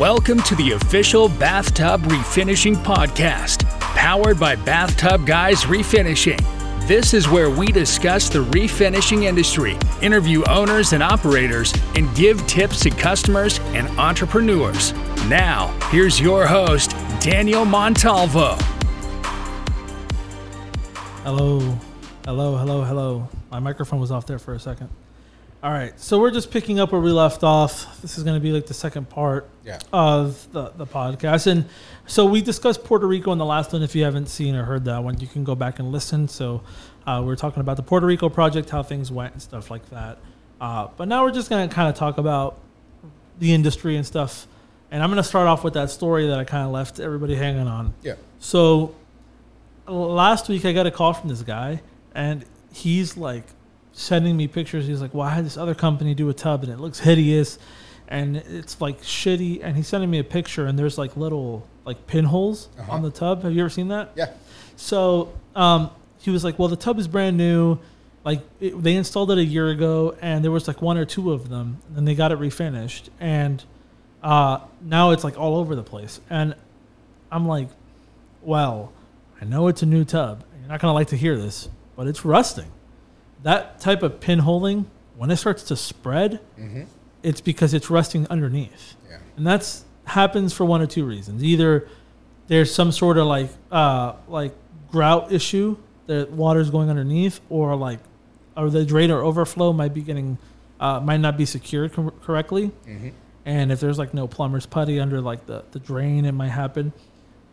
Welcome to the official Bathtub Refinishing Podcast, powered by Bathtub Guys Refinishing. This is where we discuss the refinishing industry, interview owners and operators, and give tips to customers and entrepreneurs. Now, here's your host, Daniel Montalvo. Hello, hello, hello, hello. My microphone was off there for a second. All right, so we're just picking up where we left off. This is going to be like the second part Yeah. of the, the podcast. And so we discussed Puerto Rico in the last one. If you haven't seen or heard that one, you can go back and listen. So uh, we're talking about the Puerto Rico project, how things went, and stuff like that. Uh, but now we're just going to kind of talk about the industry and stuff. And I'm going to start off with that story that I kind of left everybody hanging on. Yeah. So last week I got a call from this guy, and he's like sending me pictures. He's like, "Well, I had this other company do a tub, and it looks hideous, and it's like shitty." And he's sending me a picture, and there's like little like pinholes Uh-huh. on the tub. Have you ever seen that? Yeah. So um, he was like, "Well, the tub is brand new. Like it, they installed it a year ago, and there was like one or two of them, and they got it refinished, and uh, now it's like all over the place." And I'm like, "Well, I know it's a new tub. You're not gonna like to hear this, but it's rusting. That type of pinholing, when it starts to spread, Mm-hmm. it's because it's rusting underneath." Yeah. and that's happens for one or two reasons. Either there's some sort of like uh, like grout issue, the water's going underneath, or like or the drain or overflow might be getting uh, might not be secured cor- correctly. Mm-hmm. And if there's like no plumber's putty under like the, the drain, it might happen.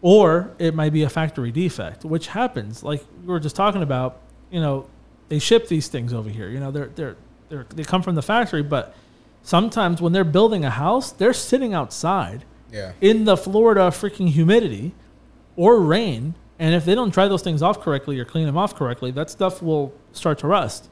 Or it might be a factory defect, which happens. Like we were just talking about, you know, they ship these things over here. You know, they're they're they're they come from the factory, but sometimes when they're building a house, they're sitting outside Yeah. in the Florida freaking humidity or rain. And if they don't dry those things off correctly or clean them off correctly, that stuff will start to rust.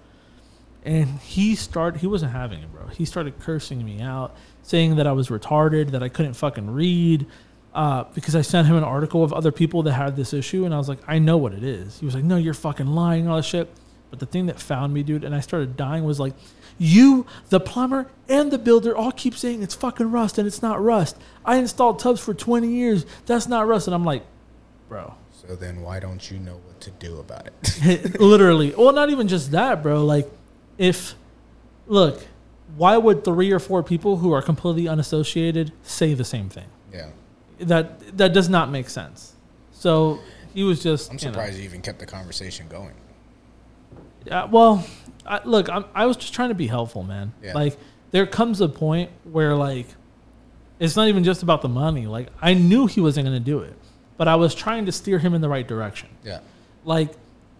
And he started, he wasn't having it, bro. He started cursing me out, saying that I was retarded, that I couldn't fucking read, uh, because I sent him an article of other people that had this issue. And I was like, I know what it is. He was like, no, you're fucking lying, all this shit. But the thing that found me, dude, and I started dying was like, you, the plumber, and the builder all keep saying it's fucking rust and it's not rust. I installed tubs for 20 years. That's not rust. And I'm like, bro, So then why don't you know what to do about it? literally. Well, not even just that, bro. Like, if, look, why would three or four people who are completely unassociated say the same thing? yeah. That that does not make sense. So he was just. I'm you know. surprised you even kept the conversation going. Yeah, well, I, look, I'm, I was just trying to be helpful, man. Yeah. Like, there comes a point where, like, it's not even just about the money. Like, I knew he wasn't going to do it, but I was trying to steer him in the right direction. Yeah. Like,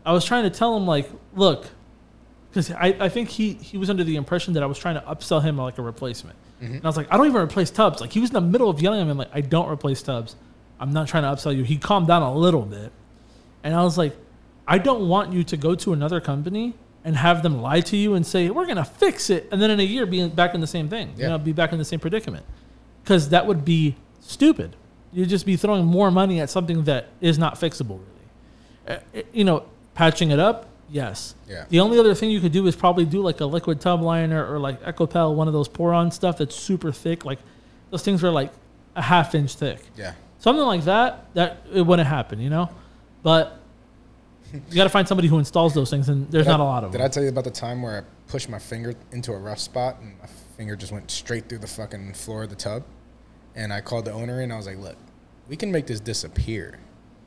I was trying to tell him, like, look, because I, I think he, he was under the impression that I was trying to upsell him like a replacement. Mm-hmm. And I was like, I don't even replace tubs. Like, he was in the middle of yelling at me, like, I don't replace tubs. I'm not trying to upsell you. He calmed down a little bit. And I was like, I don't want you to go to another company and have them lie to you and say, we're going to fix it. And then in a year, be back in the same thing, you Yeah. know, be back in the same predicament. Because that would be stupid. You'd just be throwing more money at something that is not fixable, really. Uh, you know, patching it up, yes. Yeah. The only other thing you could do is probably do like a liquid tub liner or like Ecopel, one of those pour-on stuff that's super thick. Like those things are like a half inch thick. Yeah. Something like that, that it wouldn't happen, you know. But you got to find somebody who installs those things, and there's Did not I- a lot of Did them. Did I tell you about the time where I pushed my finger into a rough spot and my finger just went straight through the fucking floor of the tub? And I called the owner and I was like, look, we can make this disappear,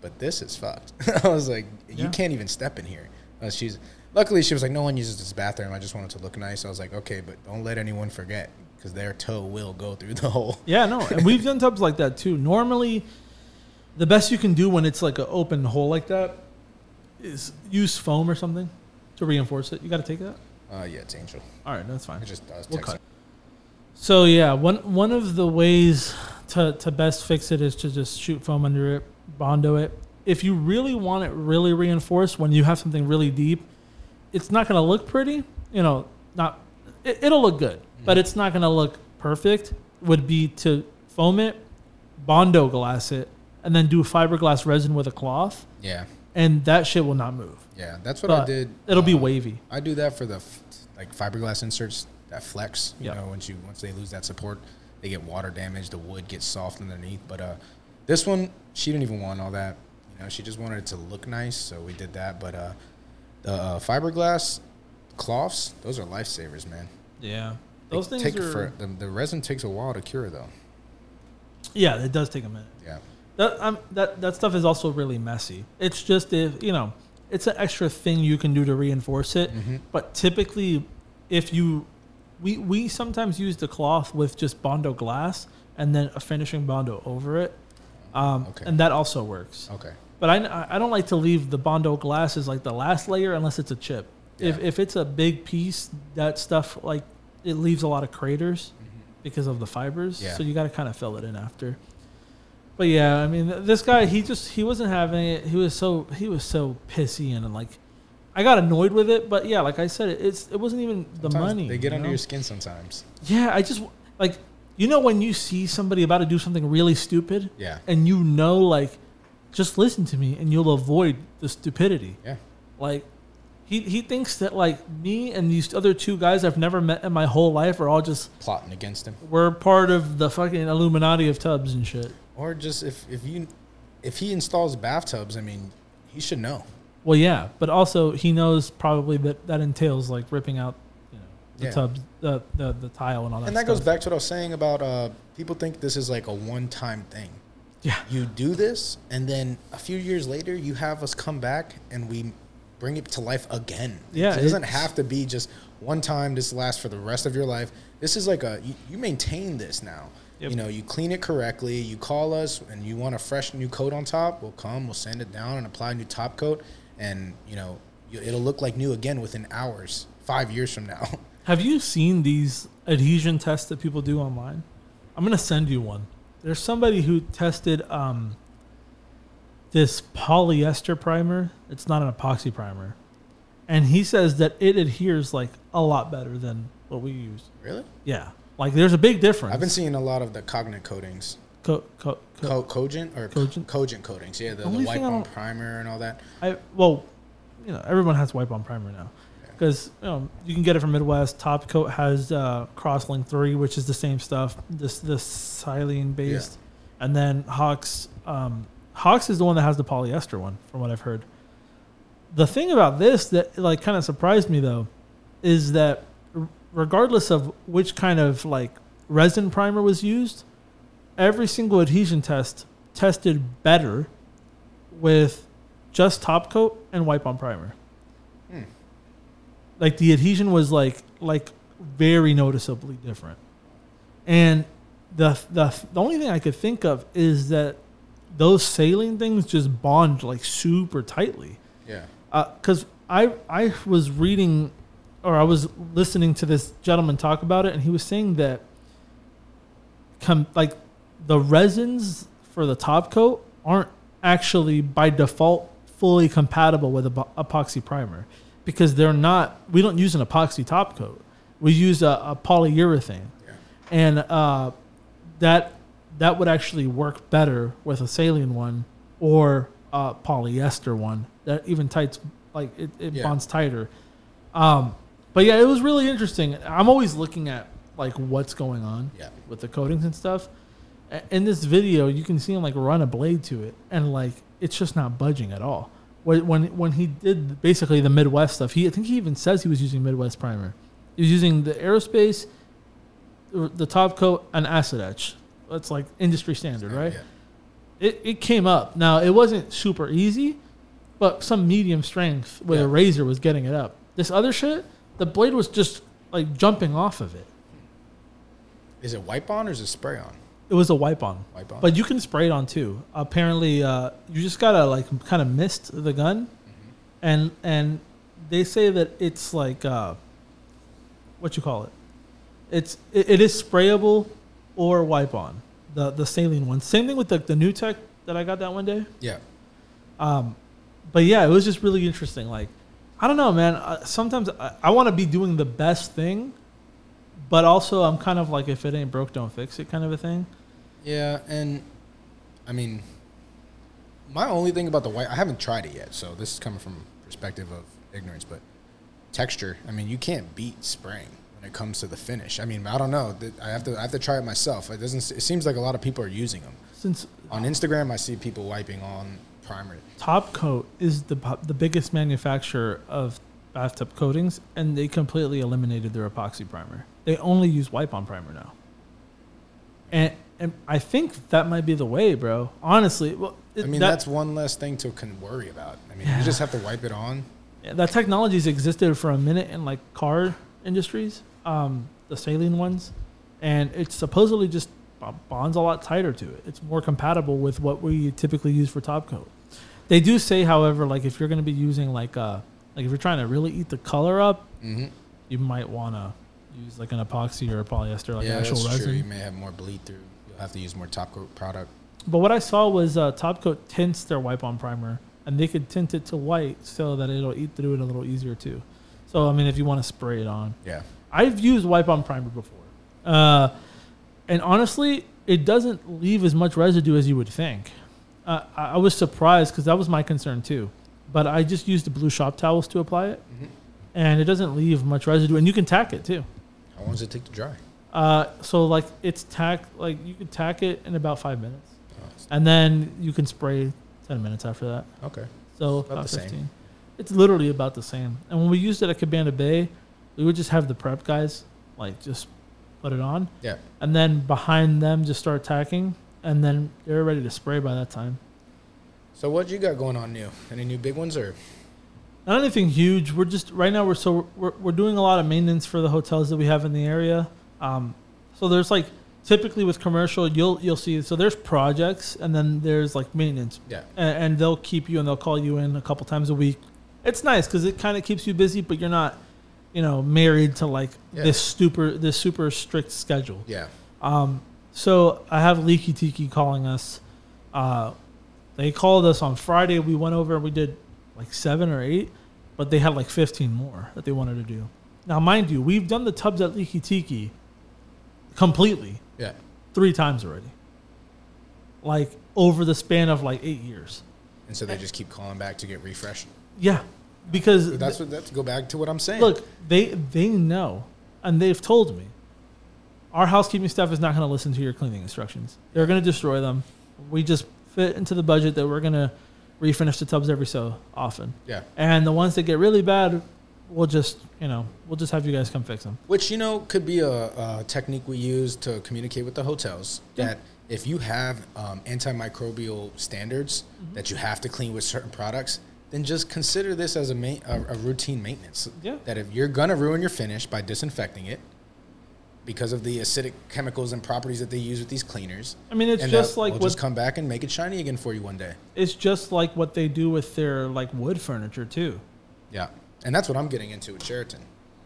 but this is fucked. I was like, you Yeah. can't even step in here. Uh, she's luckily she was like, no one uses this bathroom. I just wanted to look nice. I was like, okay, but don't let anyone forget because their toe will go through the hole. Yeah, no, and we've done tubs like that too. Normally, the best you can do when it's like an open hole like that is use foam or something to reinforce it. You got to take that. Uh, yeah, it's Angel. All right, no, that's fine. I just I was We'll cut. So yeah, one one of the ways to to best fix it is to just shoot foam under it, bondo it. If you really want it really reinforced, when you have something really deep, it's not going to look pretty. You know, not it, it'll look good, but it's not going to look perfect. Would be to foam it, bondo glass it, and then do fiberglass resin with a cloth, Yeah, and that shit will not move. yeah, that's what I did. It'll be um, wavy. I do that for the f- like fiberglass inserts that flex. You Yep. know, once you once they lose that support, they get water damage, the wood gets soft underneath. But uh, this one, she didn't even want all that. You know, she just wanted it to look nice, so we did that. But uh, the uh, fiberglass cloths, those are lifesavers, man. Yeah, They those things take are. for the, the resin takes a while to cure, though. yeah, it does take a minute. Yeah, That um, that that stuff is also really messy. It's just if you know, it's an extra thing you can do to reinforce it. Mhm. But typically, if you, we we sometimes use the cloth with just bondo glass and then a finishing bondo over it, um, Okay. and that also works. okay. But I, I don't like to leave the bondo glass as like the last layer unless it's a chip. If Yeah. if it's a big piece, that stuff like it leaves a lot of craters Mm-hmm. because of the fibers. Yeah. So you got to kind of fill it in after. But yeah, I mean, this guy, he just he wasn't having it. He was so he was so pissy and like, I got annoyed with it. But yeah, like I said, it, it's it wasn't even the Sometimes money. They get you under know? your skin sometimes. Yeah, I just like you know when you see somebody about to do something really stupid, Yeah. and you know like, just listen to me and you'll avoid the stupidity. Yeah. Like, he he thinks that like me and these other two guys I've never met in my whole life are all just Plotting against him. we're part of the fucking Illuminati of tubs and shit. Or just if, if you if he installs bathtubs, I mean, he should know. Well, yeah, but also he knows probably that that entails like ripping out, you know, the Yeah. tubs, the, the the tile and all that. and that stuff. goes back to what I was saying about uh, people think this is like a one time thing. Yeah. You do this, and then a few years later, you have us come back and we bring it to life again. Yeah, it doesn't have to be just one time. This lasts for the rest of your life. This is like a you, you maintain this now. Yep. You know, you clean it correctly. You call us, and you want a fresh new coat on top. We'll come. We'll sand it down and apply a new top coat, and you know, it'll look like new again within hours. Five years from now. Have you seen these adhesion tests that people do online? I'm gonna send you one. There's somebody who tested um, this polyester primer. It's not an epoxy primer, and he says that it adheres like a lot better than what we use. really? Yeah, like there's a big difference. I've been seeing a lot of the cognate coatings. Co- co- co- Co- cogent or Cogent? cogent coatings, yeah, the, the Only wipe on primer and all that. I well, you know, everyone has wipe on primer now because you know you can get it from Midwest. Top Coat has uh, Crosslink three, which is the same stuff. This this silane based, and then Hawks um, Hawks is the one that has the polyester one, from what I've heard. The thing about this that like kind of surprised me though, is that regardless of which kind of like resin primer was used, every single adhesion test tested better with just top coat and wipe on primer. Hmm. Like the adhesion was like like very noticeably different. And the the the only thing I could think of is that those silane things just bond like super tightly Yeah, because I I was reading or I was listening to this gentleman talk about it, and he was saying that com- like the resins for the top coat aren't actually by default fully compatible with epoxy primer because they're not. We don't use an epoxy top coat. We use a, a polyurethane, yeah, and uh, that that would actually work better with a silane one or a polyester one that even tights like it, it Yeah. bonds tighter. Um, but yeah, it was really interesting. I'm always looking at like what's going on yeah. with the coatings and stuff. In this video, you can see him like run a blade to it, and like it's just not budging at all. When when he did basically the Midwest stuff, he I think he even says he was using Midwest primer. He was using the aerospace, the the top coat, and acid etch. That's like industry standard, right? Yeah. It it came up. Now it wasn't super easy, but some medium strength with Yeah. a razor was getting it up. This other shit, the blade was just like jumping off of it. Is it wipe on or is it spray on? It was a wipe on. Wipe on. But you can spray it on too. Apparently, uh, you just gotta like kind of mist the gun, Mm-hmm. and and they say that it's like uh, what you call it. It's it, it is sprayable or wipe on the the silane one. Same thing with the the new tech that I got that one day. yeah, Um, but yeah, it was just really interesting. Like, I don't know, man. Uh, sometimes I, I want to be doing the best thing, but also I'm kind of like, if it ain't broke, don't fix it, kind of a thing. yeah. And I mean, my only thing about the white, I haven't tried it yet, so this is coming from perspective of ignorance, but texture. I mean, you can't beat spraying. when it comes to the finish. I mean, I don't know. I have to I have to try it myself. It doesn't. It seems like a lot of people are using them Since on Instagram. I see people wiping on primer. Top Coat is the the biggest manufacturer of bathtub coatings, and they completely eliminated their epoxy primer. They only use wipe on primer now. And and I think that might be the way, bro. Honestly, well, I mean, that, that's one less thing to can worry about. I mean, you just have to wipe it on. Yeah, that technology's existed for a minute in like car industries, um, the silane ones, and it supposedly just bonds a lot tighter to it. It's more compatible with what we typically use for top coat. They do say, however, like if you're going to be using like uh like if you're trying to really eat the color up, hmm you might want to use like an epoxy or a polyester, like yeah, actual that's resin. true. You may have more bleed through. You'll have to use more top coat product. But what I saw was uh, Top Coat tints their wipe on primer, and they could tint it to white so that it'll eat through it a little easier too. So I mean, if you want to spray it on, Yeah. I've used wipe on primer before, uh, and honestly, it doesn't leave as much residue as you would think. Uh, I, was surprised because that was my concern too. But I just used the blue shop towels to apply it, Mhm. and it doesn't leave much residue, and you can tack it too. How long does it take to dry? Uh, so like it's tack like you can tack it in about five minutes, Oh, and then you can spray ten minutes after that. okay. So About about, the same. fifteen. It's literally about the same. And when we used it at Cabana Bay, we would just have the prep guys like just put it on, Yeah. and then behind them just start tacking, and then they're ready to spray by that time. So what you got going on new? Any new big ones or? Not anything huge. We're just right now. We're so we're, we're doing a lot of maintenance for the hotels that we have in the area. Um, so there's like typically with commercial, you'll you'll see. So there's projects, and then there's like maintenance, Yeah. and, and they'll keep you and they'll call you in a couple times a week. It's nice because it kind of keeps you busy, but you're not, you know, married to like Yeah. this super this super strict schedule. Yeah. Um, so I have Leaky Tiki calling us. Uh, they called us on Friday. We went over and we did like seven or eight, but they had like 15 more that they wanted to do. Now, mind you, we've done the tubs at Leaky Tiki completely Yeah. three times already, like over the span of like eight years. And so they just keep calling back to get refreshed. Yeah, because that's what that's go back to what I'm saying. Look, they they know, and they've told me, our housekeeping staff is not going to listen to your cleaning instructions. They're going to destroy them. We just fit into the budget that we're going to refinish the tubs every so often, Yeah. and the ones that get really bad, we'll just you know we'll just have you guys come fix them. Which you know could be a, a technique we use to communicate with the hotels. Yeah. That if you have um, antimicrobial standards Mm-hmm. that you have to clean with certain products, then just consider this as a, ma- a, a routine maintenance. Yeah. That if you're gonna ruin your finish by disinfecting it because of the acidic chemicals and properties that they use with these cleaners, I mean, it's and just like we'll just come back and make it shiny again for you one day. it's just like what they do with their like wood furniture too. Yeah. And that's what I'm getting into with Sheraton.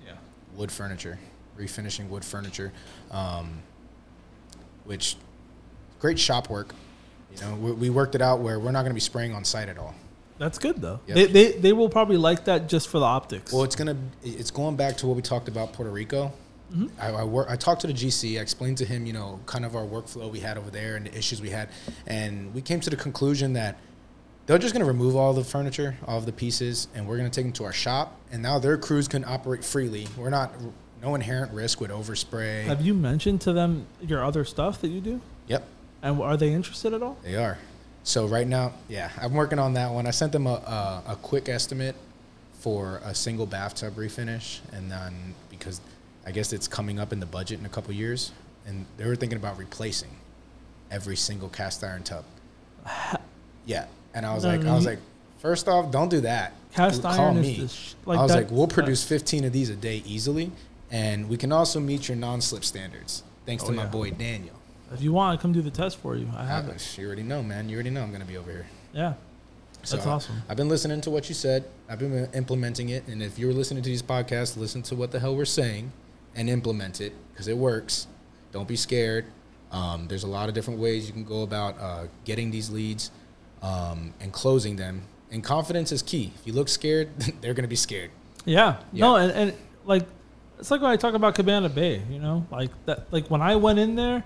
Yeah. wood furniture, refinishing wood furniture, um, which great shop work. You know, we, we worked it out where we're not going to be spraying on site at all. That's good though. Yeah. They, they they will probably like that just for the optics. Well, it's gonna it's going back to what we talked about Puerto Rico. Mm-hmm. I, I work. I talked to the GC. I explained to him, you know, kind of our workflow we had over there and the issues we had, and we came to the conclusion that they're just going to remove all the furniture, all of the pieces, and we're going to take them to our shop. And now their crews can operate freely. We're not no inherent risk with overspray. have you mentioned to them your other stuff that you do? yep. And are they interested at all? They are. So right now, yeah, I'm working on that one. I sent them a, a, a quick estimate for a single bathtub refinish, and then because I guess it's coming up in the budget in a couple years, and they were thinking about replacing every single cast iron tub. Yeah, and I was No, like, I was like, first off, don't do that. Cast Call iron me. sh- like I was that- like, we'll produce 15 of these a day easily, and we can also meet your non-slip standards. Thanks Oh, to my yeah. boy Daniel. If you want, I come do the test for you. I have Uh, it. You already know, man. You already know I'm gonna be over here. Yeah, So that's I- awesome. I've been listening to what you said. I've been implementing it. And if you're listening to these podcasts, listen to what the hell we're saying and implement it because it works. Don't be scared. Um, there's a lot of different ways you can go about uh, getting these leads um, and closing them. And confidence is key. If you look scared, they're going to be scared. Yeah. Yeah. No, and, and like it's like when I talk about Cabana Bay. You know, like that. Like when I went in there,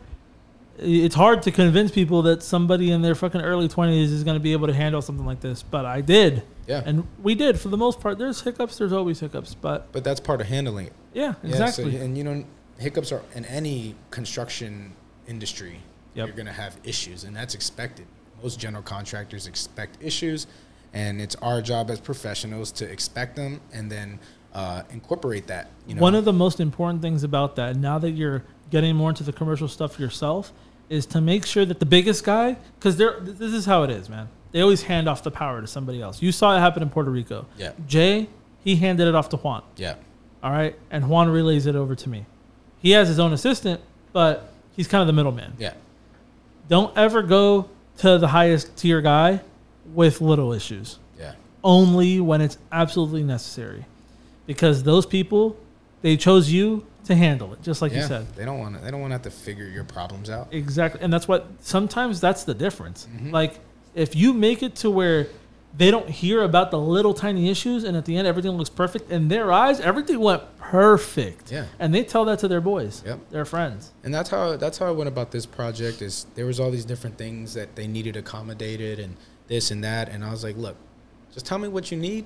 it's hard to convince people that somebody in their fucking early 20s is going to be able to handle something like this, but I did. Yeah. And we did for the most part. There's hiccups, there's always hiccups, but But that's part of handling it. yeah, Yeah, exactly. so, and you know, hiccups are in any construction industry. Yep. You're going to have issues, and that's expected. Most general contractors expect issues, and it's our job as professionals to expect them and then uh, incorporate that. You know, One of the most important things about that, now that you're getting more into the commercial stuff yourself, is to make sure that the biggest guy, because they're this is how it is, man. They always hand off the power to somebody else. You saw it happen in Puerto Rico. Yeah. Jay, he handed it off to Juan. yeah, All right, and Juan relays it over to me. He has his own assistant, but he's kind of the middleman. yeah, Don't ever go to the highest tier guy with little issues. yeah, Only when it's absolutely necessary, because those people, they chose you to handle it, just like yeah. you said. They don't want to. They don't want to have to figure your problems out. Exactly, and that's what sometimes that's the difference. Mm-hmm. Like if you make it to where they don't hear about the little tiny issues, and at the end everything looks perfect in their eyes, everything went perfect. Yeah. and they tell that to their boys, Yep. their friends. And that's how that's how I went about this project. Is there was all these different things that they needed accommodated and this and that, and I was like, look, just tell me what you need,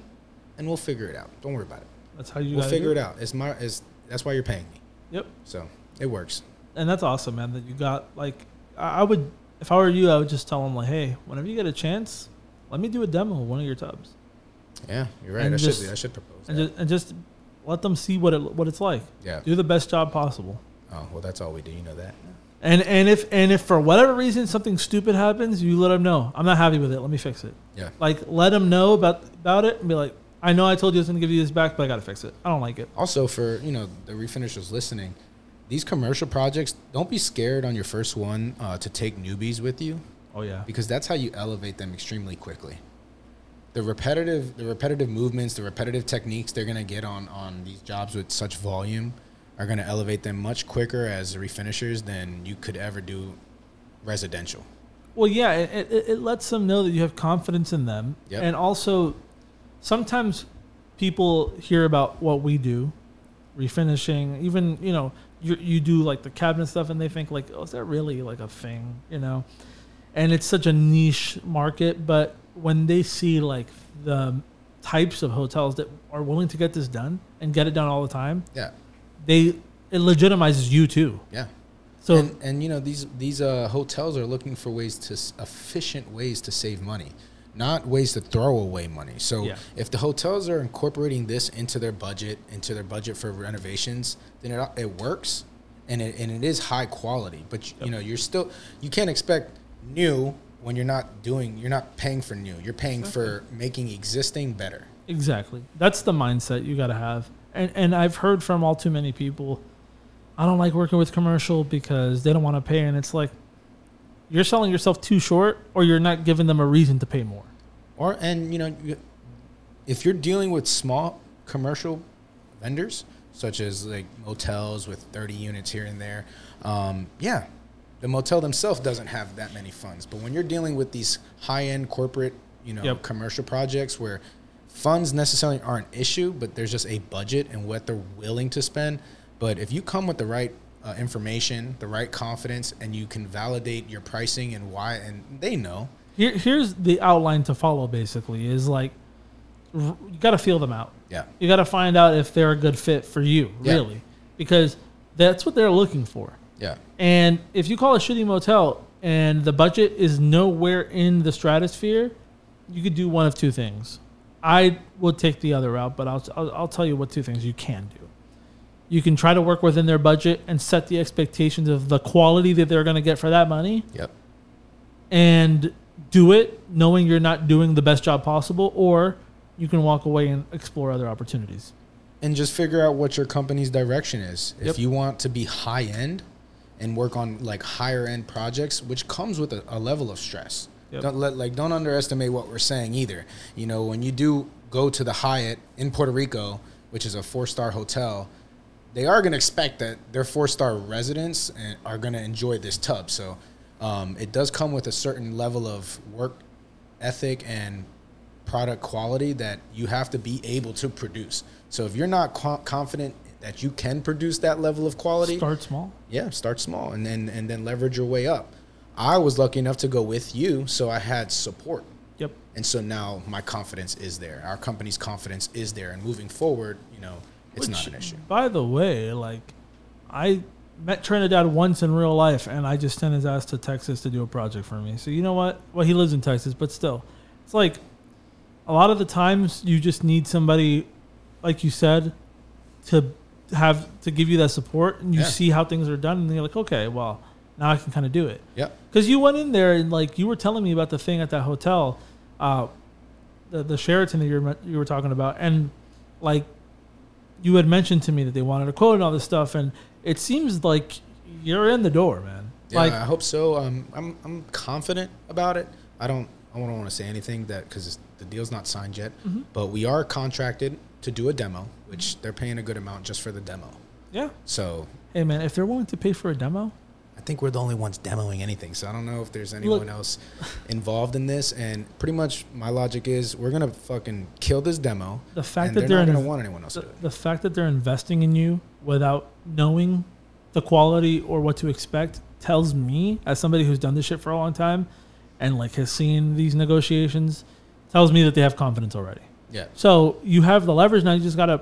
and we'll figure it out. Don't worry about it. That's how you we'll figure do it out. It's my is that's why you're paying me. Yep, So it works. and that's awesome, man. That you got like, I would if I were you, I would just tell them like, hey, whenever you get a chance, let me do a demo of one of your tubs, Yeah, you're right. And I just- should I should propose and that. just and just let them see what it what it's like. yeah. Do the best job possible. Oh well, that's all we do. You know that. And and if and if for whatever reason something stupid happens, you let them know. I'm not happy with it. Let me fix it. Yeah. Like let them know about about it and be like, I know I told you I was going to give you this back, but I got to fix it. I don't like it. Also, for you know the refinishers listening, these commercial projects, don't be scared on your first one uh, to take newbies with you. Oh yeah. because that's how you elevate them extremely quickly. The repetitive, the repetitive movements, the repetitive techniques they're gonna get on on these jobs with such volume are gonna elevate them much quicker as refinishers than you could ever do residential. Well, yeah, it, it, it lets them know that you have confidence in them, Yep. and also sometimes people hear about what we do, refinishing. Even you know you you do like the cabinet stuff, and they think like, oh, is that really like a thing? You know, and it's such a niche market. But when they see like the types of hotels that are willing to get this done and get it done all the time, Yeah, they it legitimizes you too. yeah. So and, and you know these these uh, hotels are looking for ways to efficient ways to save money, not ways to throw away money. So Yeah. if the hotels are incorporating this into their budget, into their budget for renovations, then it, it works, and it, and it is high quality. But you, you know you're still you can't expect new when you're not doing you're not paying for new. You're paying for making existing better. Exactly. That's the mindset you got to have. And and I've heard from all too many people, I don't like working with commercial because they don't want to pay and it's like you're selling yourself too short or you're not giving them a reason to pay more. Or and you know, if you're dealing with small commercial vendors such as like motels with 30 units here and there, um, yeah, the motel themselves doesn't have that many funds. But when you're dealing with these high-end corporate, you know, Yep. commercial projects where funds necessarily aren't an issue, but there's just a budget and what they're willing to spend. But if you come with the right uh, information, the right confidence, and you can validate your pricing and why, and they know, Here here's the outline to follow basically is like you got to feel them out. yeah, You got to find out if they're a good fit for you, Yeah. really. Because that's what they're looking for. yeah. And if you call a shitty motel and the budget is nowhere in the stratosphere, you could do one of two things. I would take the other route, but I'll, I'll, I'll tell you what two things you can do. You can try to work within their budget and set the expectations of the quality that they're going to get for that money Yep. and do it knowing you're not doing the best job possible, or you can walk away and explore other opportunities. and just figure out what your company's direction is. Yep. If you want to be high end and work on like higher end projects, which comes with a, a level of stress. Yep. Don't let like don't underestimate what we're saying either. You know, when you do go to the Hyatt in Puerto Rico, which is a four star hotel, they are going to expect that their four star residents are going to enjoy this tub. So um, it does come with a certain level of work ethic and product quality that you have to be able to produce. So if you're not co- confident that you can produce that level of quality, Start small. yeah, start small and then and then leverage your way up. I was lucky enough to go with you, so I had support. Yep. And so now my confidence is there. Our company's confidence is there. And moving forward, you know, it's not an issue. By the way, like I met Trinidad once in real life, and I just sent his ass to Texas to do a project for me. So you know what? Well, he lives in Texas, but still, it's like a lot of the times you just need somebody, like you said, to have to give you that support, and you Yeah. see how things are done, and you're like, okay, well, now I can kind of do it. Yeah. Because you went in there and like you were telling me about the thing at that hotel, uh, the the Sheraton that you were you were talking about, and like you had mentioned to me that they wanted a quote and all this stuff, and it seems like you're in the door, man. Yeah, like I hope so. Um, I'm I'm confident about it. I don't I don't want to say anything that because the deal's not signed yet, Mm-hmm. but we are contracted to do a demo, which they're paying a good amount just for the demo. yeah, So hey man, if they're willing to pay for a demo, I think we're the only ones demoing anything. So I don't know if there's anyone else involved in this. And pretty much my logic is we're gonna fucking kill this demo. the fact that they're, they're, not gonna want anyone else to the, do it. the fact that they're investing in you without knowing the quality or what to expect tells me as somebody who's done this shit for a long time and like has seen these negotiations tells me that they have confidence already Yeah. so you have the leverage now you just gotta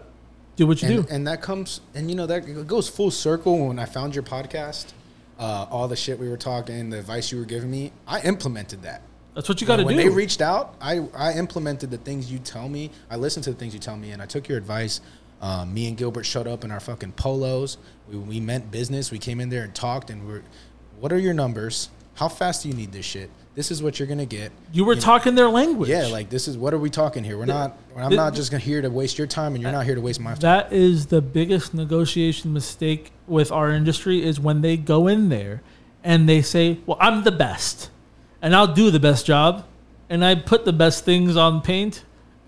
do what you and, do and that comes and you know that goes full circle when i found your podcast uh, all the shit we were talking the advice you were giving me i implemented that. That's what you gotta do. when they reached out I, I implemented the things you tell me. I listened to the things you tell me and i took your advice. Um, me and gilbert showed up in our fucking polos. We, we meant business. We came in there and talked and we're what are your numbers? How fast do you need this shit this is what you're gonna get. You were know, talking their language. Yeah like this is what are we talking here? We're not i'm the- not just gonna here to waste your time and you're not here to waste my time. That is the biggest negotiation mistake with our industry is when they go in there and they say well i'm the best and i'll do the best job and i put the best things on paint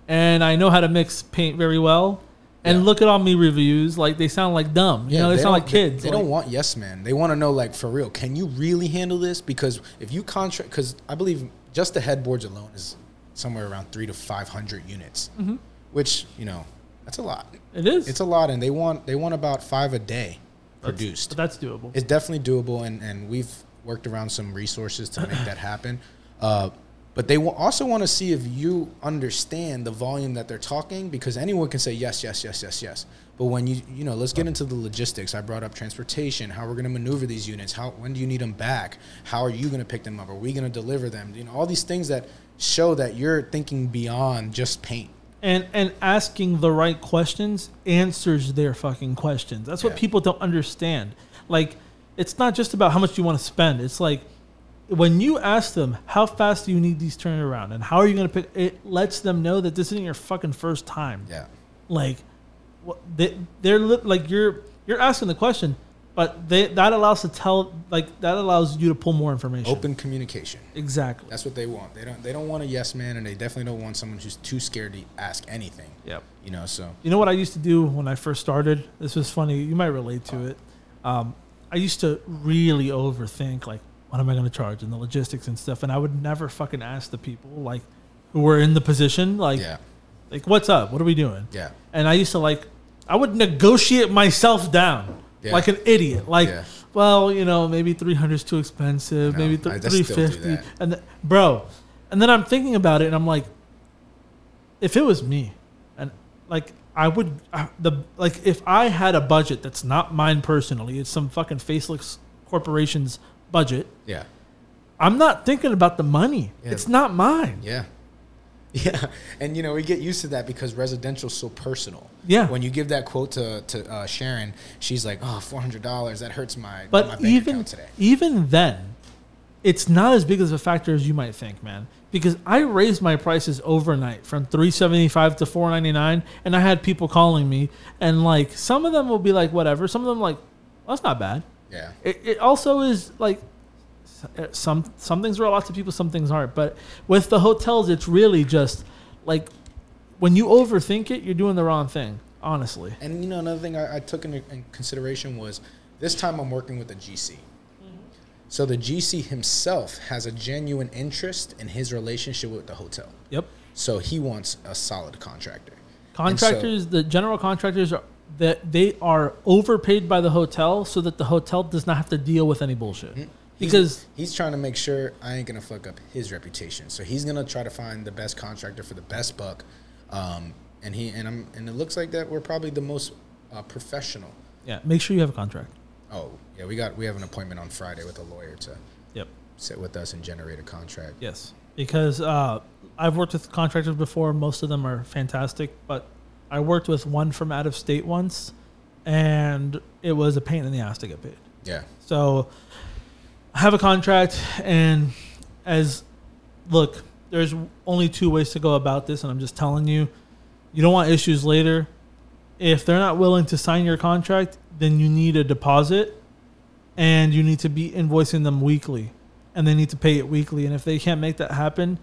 and i know how to mix paint very well and Yeah. look at all me reviews like they sound like dumb you know they, sound like kids They, like- don't want yes men. They want to know like for real. Can you really handle this? Because if you contract, because I believe just the headboards alone is somewhere around three to five hundred units, Mm-hmm. which you know that's a lot. it is It's a lot, and they want they want about five a day produced. but that's doable It's definitely doable, and, and we've worked around some resources to make that happen. Uh, but they also want to see if you understand the volume that they're talking, because anyone can say yes, yes, yes, yes, yes. But when you you know, let's get into the logistics. I brought up transportation, how we're going to maneuver these units, how when do you need them back, how are you going to pick them up, are we going to deliver them? You know, all these things that show that you're thinking beyond just paint. and and asking the right questions answers their fucking questions. That's what Yeah. people don't understand. Like it's not just about how much you want to spend. It's like when you ask them how fast do you need these turned around and how are you going to pick it lets them know that this isn't your fucking first time. Yeah. Like what they they're like you're you're asking the question but they that allows to tell like that allows you to pull more information. Open communication. Exactly. That's what they want. They don't they don't want a yes man, and they definitely don't want someone who's too scared to ask anything. Yep. You know, so You know what I used to do when I first started? This was funny. You might relate to it. Um, I used to really overthink, like, what am I going to charge and the logistics and stuff. And I would never fucking ask the people, like, who were in the position, like, yeah, like, what's up? What are we doing? yeah, And I used to, like, I would negotiate myself down Yeah. like an idiot. Like, Yeah. well, you know, maybe 300 is too expensive. Maybe th- just still do 350. And, th- bro, and then I'm thinking about it and I'm like, if it was me, and like I would uh, the like if I had a budget that's not mine personally, it's some fucking faceless corporation's budget. yeah, I'm not thinking about the money. Yeah. It's not mine. yeah, yeah. And you know, we get used to that because residential's so personal. Yeah. When you give that quote to to uh, Sharon, she's like, "Oh, four hundred dollars. That hurts my my But bank even account today." even then, it's not as big as a factor as you might think, man. Because I raised my prices overnight from three seventy five to four ninety nine, and I had people calling me, and like some of them will be like, whatever. Some of them like, well, that's not bad. Yeah, It, it also is like some some things are a lot to people, some things aren't. But with the hotels, it's really just like when you overthink it, you're doing the wrong thing. Honestly, and you know, another thing I, I took into in consideration was this time I'm working with a GC. Mm-hmm. So the GC himself has a genuine interest in his relationship with the hotel. yep. So he wants a solid contractor. And so- Contractors, the general contractors, are, that they are overpaid by the hotel so that the hotel does not have to deal with any bullshit. He's- Because he's trying to make sure I ain't gonna fuck up his reputation. So he's gonna try to find the best contractor for the best buck. Um, and he and I'm and it looks like that we're probably the most uh, professional. yeah, make sure you have a contract. Oh yeah, we got we have an appointment on Friday with a lawyer to Yep. sit with us and generate a contract. Yes, because uh, I've worked with contractors before. Most of them are fantastic, but I worked with one from out of state once, and it was a pain in the ass to get paid. Yeah, So I have a contract, and as look, there's only two ways to go about this, and I'm just telling you, you don't want issues later. If they're not willing to sign your contract, then you need a deposit, and you need to be invoicing them weekly, and they need to pay it weekly. And if they can't make that happen,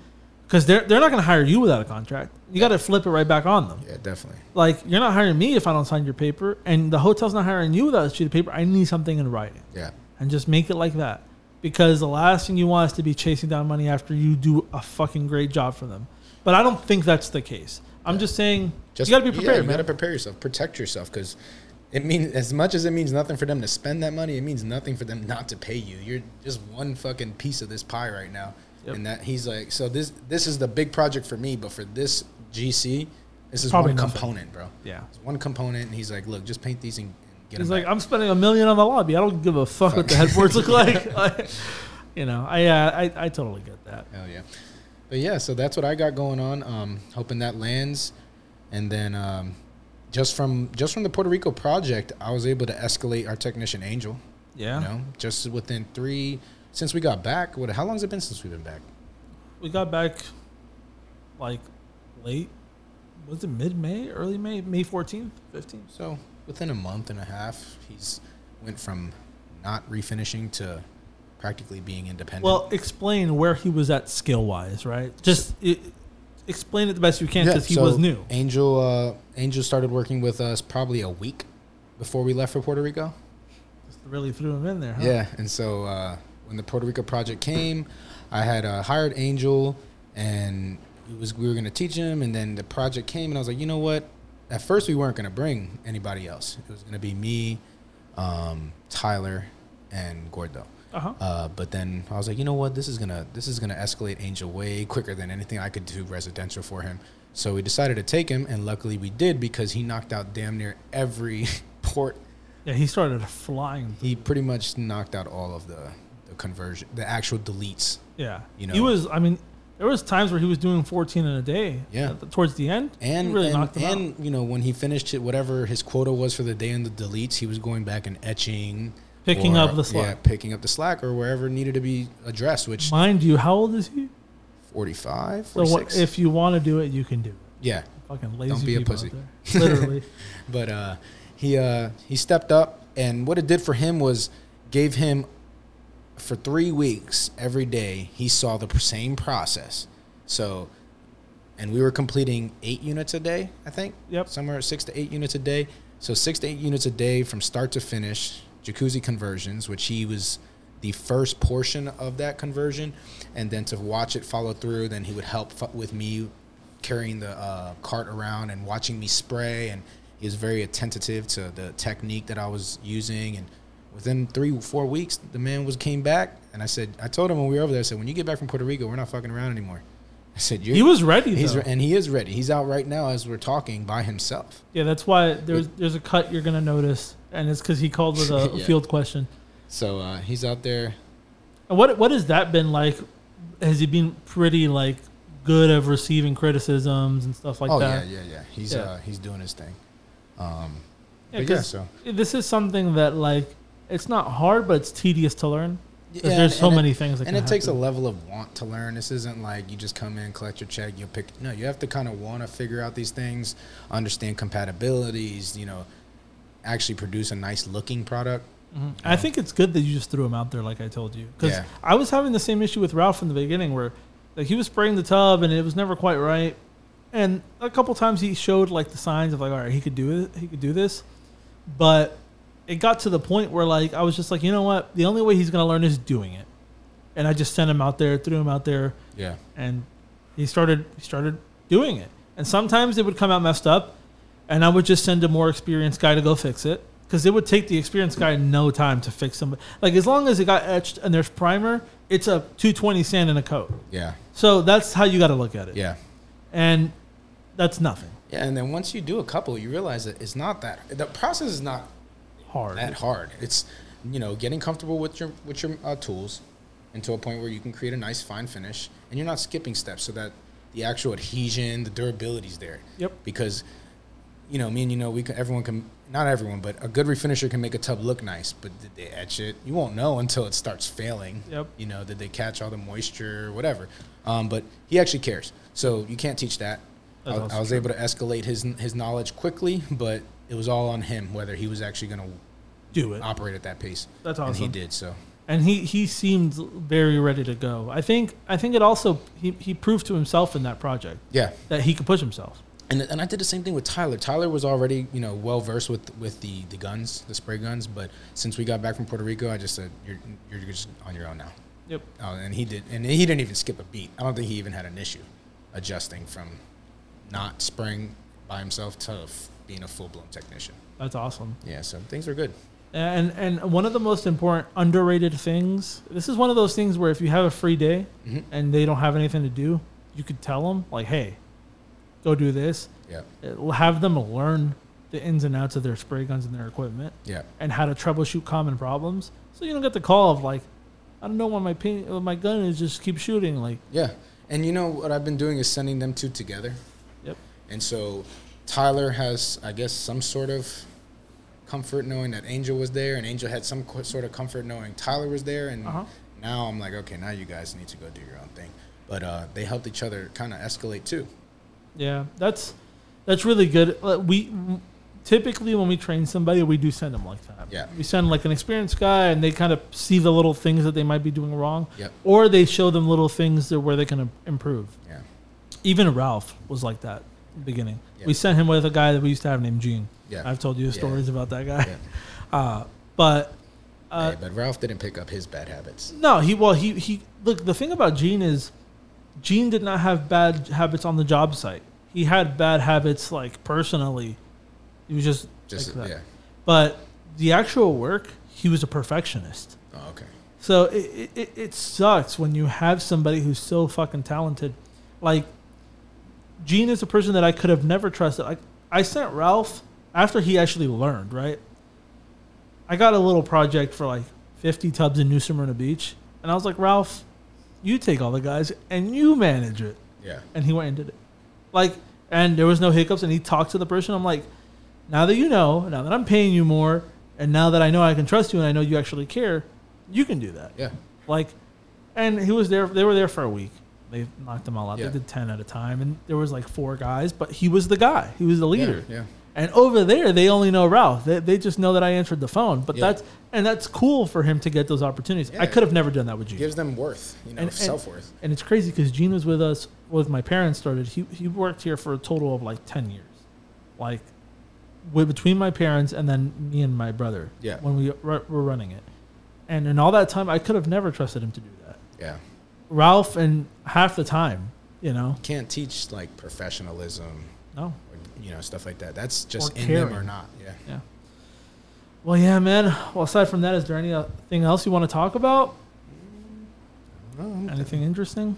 because they're they're not going to hire you without a contract, you got to flip it right back on them yeah, definitely. like you're not hiring me if I don't sign your paper, and the hotel's not hiring you without a sheet of paper. I need something in writing, Yeah, and just make it like that. Because the last thing you want is to be chasing down money after you do a fucking great job for them. But I don't think that's the case. I'm just saying just you got to be yeah, prepared, you man. got to prepare yourself, protect yourself, because it means as much as it means nothing for them to spend that money, it means nothing for them not to pay you. You're just one fucking piece of this pie right now, Yep. and that he's like, so this this is the big project for me, but for this GC, this is Probably one nothing. component, bro. yeah. It's one component, and he's like, look, just paint these and, and get He's them. like, back. I'm spending a million on the lobby. I don't give a fuck what the headboards look like. Like, you know, I, uh, I I totally get that. Hell yeah. But yeah, so that's what I got going on. Um, hoping that lands, and then um, just from just from the Puerto Rico project, I was able to escalate our technician Angel. Yeah. You know, just within three since we got back. What? How long has it been since we've been back? We got back like late. Was it mid May, early May, May 14th, 15th? So within a month and a half, he's went from not refinishing to practically being independent. Well, explain where he was at skill wise, right? Just it, explain it the best you can because he so was new. Angel uh, Angel started working with us probably a week before we left for Puerto Rico. Just really threw him in there. Huh? Yeah, and so uh, when the Puerto Rico project came, I had uh, hired Angel, and it was we were going to teach him, and then the project came, and I was like, you know what? At first, we weren't going to bring anybody else. It was going to be me, um, Tyler, and Gordo. Uh-huh. Uh, but then I was like, you know what? This is gonna this is gonna escalate Angel way quicker than anything I could do residential for him. So we decided to take him, and luckily we did because he knocked out damn near every port Yeah, he started flying. he pretty much knocked out all of the, the conversion, the actual deletes. Yeah. You know, he was. I mean, there was times where he was doing 14 in a day. Yeah. Towards the end, And really and, and you know when he finished it, whatever his quota was for the day and the deletes, he was going back and etching, Picking or- up the slack. Yeah, picking up the slack or wherever needed to be addressed. Which. Mind you, how old is he? 45, So what, if you want to do it, you can do it. yeah, Fucking lazy Don't be a people pussy. Literally. but uh, he uh, he stepped up, and what it did for him was gave him for three weeks every day. He saw the same process. So, and we were completing eight units a day, I think. Yep. somewhere six to eight units a day. So six to eight units a day from start to finish. Jacuzzi conversions, which he was the first portion of that conversion, and then to watch it follow through. Then he would help fu- with me carrying the uh, cart around and watching me spray, and he was very attentive to the technique that I was using. And within three, four weeks, the man was came back, and I said, I told him when we were over there, I said, when you get back from Puerto Rico, we're not fucking around anymore. I said, he was ready. He's re- and he is ready. He's out right now as we're talking by himself. Yeah, that's why there's there's a cut you're gonna notice, and it's because he called with a Yeah. field question. So uh, he's out there. And what what has that been like? Has he been pretty like good of receiving criticisms and stuff like oh that? Oh yeah, yeah, yeah. He's Yeah. uh, he's doing his thing. Um, Yeah, yeah, so this is something that like it's not hard, but it's tedious to learn. Yeah, there's and- so and many it, things that and can it takes a level of want to learn. This isn't like you just come in, collect your check, you'll pick. No, you have to kind of want to figure out these things, understand compatibilities. You know, actually produce a nice looking product. Mhm. I think it's good that you just threw him out there, like I told you, because Yeah. I was having the same issue with Ralph from the beginning, where like he was spraying the tub and it was never quite right, and a couple times he showed like the signs of like, all right, he could do it, he could do this, but it got to the point where like I was just like, you know what, the only way he's gonna learn is doing it, and I just sent him out there, threw him out there, Yeah, and he started he started doing it. And sometimes it would come out messed up, and I would just send a more experienced guy to go fix it because it would take the experienced guy no time to fix somebody. Like as long as it got etched and there's primer, it's a 220 sand in a coat. Yeah. So that's how you got to look at it. Yeah. And that's nothing Yeah, and then once you do a couple, you realize that it's not that the process is not hard. that hard. It's you know getting comfortable with your with your uh, tools, and to a point where you can create a nice fine finish, and you're not skipping steps, so that the actual adhesion, the durability is there. Yep. Because, you know, me and you know, we can, everyone can not everyone, but a good refinisher can make a tub look nice. But did they etch it? You won't know until it starts failing. Yep. You know, did they catch all the moisture, or whatever? Um, but he actually cares, so you can't teach that. I, That's I also was able to escalate his his knowledge quickly, but it was all on him whether he was actually going to Do it. operate at that pace. That's awesome. And he did so. and he he seemed very ready to go. I think I think it also he, he proved to himself in that project Yeah. that he could push himself. And, and I did the same thing with Tyler. Tyler was already, you know, well versed with with the, the guns, the spray guns. But since we got back from Puerto Rico, I just said you're you're just on your own now. Yep. Oh, and he did, and he didn't even skip a beat. I don't think he even had an issue adjusting from not spraying by himself to f- being a full blown technician. That's awesome. Yeah, so things are good. And and one of the most important underrated things. This is one of those things where if you have a free day Mhm. and they don't have anything to do, you could tell them like, "Hey, go do this." Yeah, It'll have them learn the ins and outs of their spray guns and their equipment yeah, and how to troubleshoot common problems. So you don't get the call of like, "I don't know why my pin, uh, my gun is just keep shooting." Like, yeah. And you know what I've been doing is sending them two together. yep, And so Tyler has, I guess, some sort of comfort knowing that Angel was there, and Angel had some co- sort of comfort knowing Tyler was there. And Uh-huh. now I'm like, okay, now you guys need to go do your own thing. But uh, they helped each other kind of escalate too. yeah, that's that's really good. Uh, We typically when we train somebody, we do send them like that. Yeah. we send like an experienced guy, and they kind of see the little things that they might be doing wrong, Yep. or they show them little things that where they can improve. Yeah. Even Ralph was like that beginning. Yeah. We sent him with a guy that we used to have named Gene. Yeah. I've told you stories about that guy. Uh, but uh, hey, but Ralph didn't pick up his bad habits. no, he well he he look the thing about Gene is Gene did not have bad habits on the job site. He had bad habits like personally. He was just Just like yeah. But the actual work, he was a perfectionist. Oh, okay. So it, it, it sucks when you have somebody who's so fucking talented. Like, Gene is a person that I could have never trusted. Like, I sent Ralph after he actually learned, right? I got a little project for like 50 tubs in New Smyrna Beach. And I was like, Ralph, you take all the guys and you manage it. Yeah. And he went and did it. Like, and there was no hiccups. And he talked to the person. I'm like, now that you know, now that I'm paying you more, and now that I know I can trust you and I know you actually care, you can do that. Yeah. Like, and he was there. They were there for a week. They knocked them all out. Yeah. They did ten at a time, and there was like four guys, but he was the guy. He was the leader. Yeah. And over there, they only know Ralph. They, they just know that I answered the phone. But Yeah. that's and that's cool for him to get those opportunities. I could have never done that with Gene. Gives them worth, you know, And- and- self worth. And it's crazy because Gene was with us with my parents started. He he worked here for a total of like ten years, like with, between my parents and then me and my brother. Yeah. when we ru- were running it, and in all that time, I could have never trusted him to do that. Yeah. Ralph, and half the time, you know, Can't teach like professionalism no. or you know stuff like that. That's just Or in them or not. Yeah. Yeah. Well, yeah, man. Well, aside from that, is there anything else you want to talk about? Anything interesting?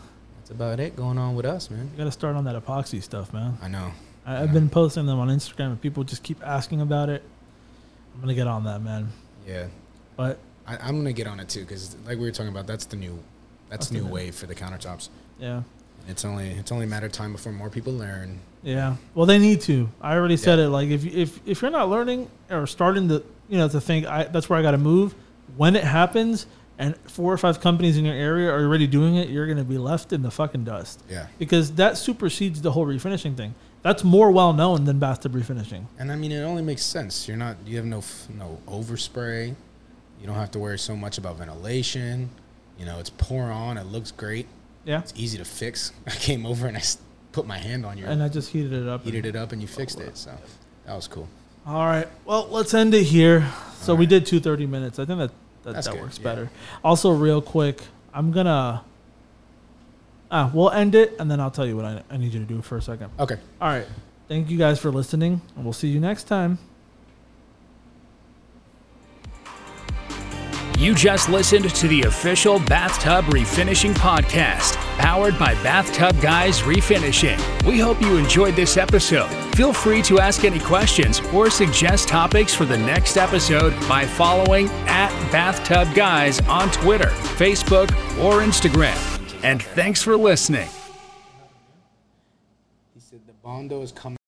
that's about it going on with us, man. You got to start on that epoxy stuff, man. I know. I, I've been posting them on Instagram, and people just keep asking about it. I'm gonna get on that, man. Yeah. But I, I'm gonna get on it too because, like we were talking about, that's the new, that's, new wave for the countertops. yeah, It's only it's only a matter of time before more people learn. yeah. Well, they need to. I already said it. Like, if if if you're not learning or starting to, you know, to think I, that's where I got to move. When it happens, and four or five companies in your area are already doing it, you're gonna be left in the fucking dust Yeah. because that supersedes the whole refinishing thing. That's more well known than bathtub refinishing. And I mean, it only makes sense. You're not you have no no overspray. You don't have to worry so much about ventilation. You know, it's pour on. It looks great. Yeah, It's easy to fix. I came over and I put my hand on your and I just heated it up. heated it up and you fixed it. So that was cool. All right. Well, let's end it here. So All we did two thirty minutes. I think that that, that works yeah. better. Also, real quick, I'm gonna. Ah, we'll end it, and then I'll tell you what I, I need you to do for a second. Okay. All right. Thank you guys for listening, and we'll see you next time. You just listened to the official Bathtub Refinishing Podcast, powered by Bathtub Guys Refinishing. We hope you enjoyed this episode. Feel free to ask any questions or suggest topics for the next episode by following at Bathtub Guys on Twitter, Facebook, or Instagram. And thanks for listening. He said the Bondo is coming.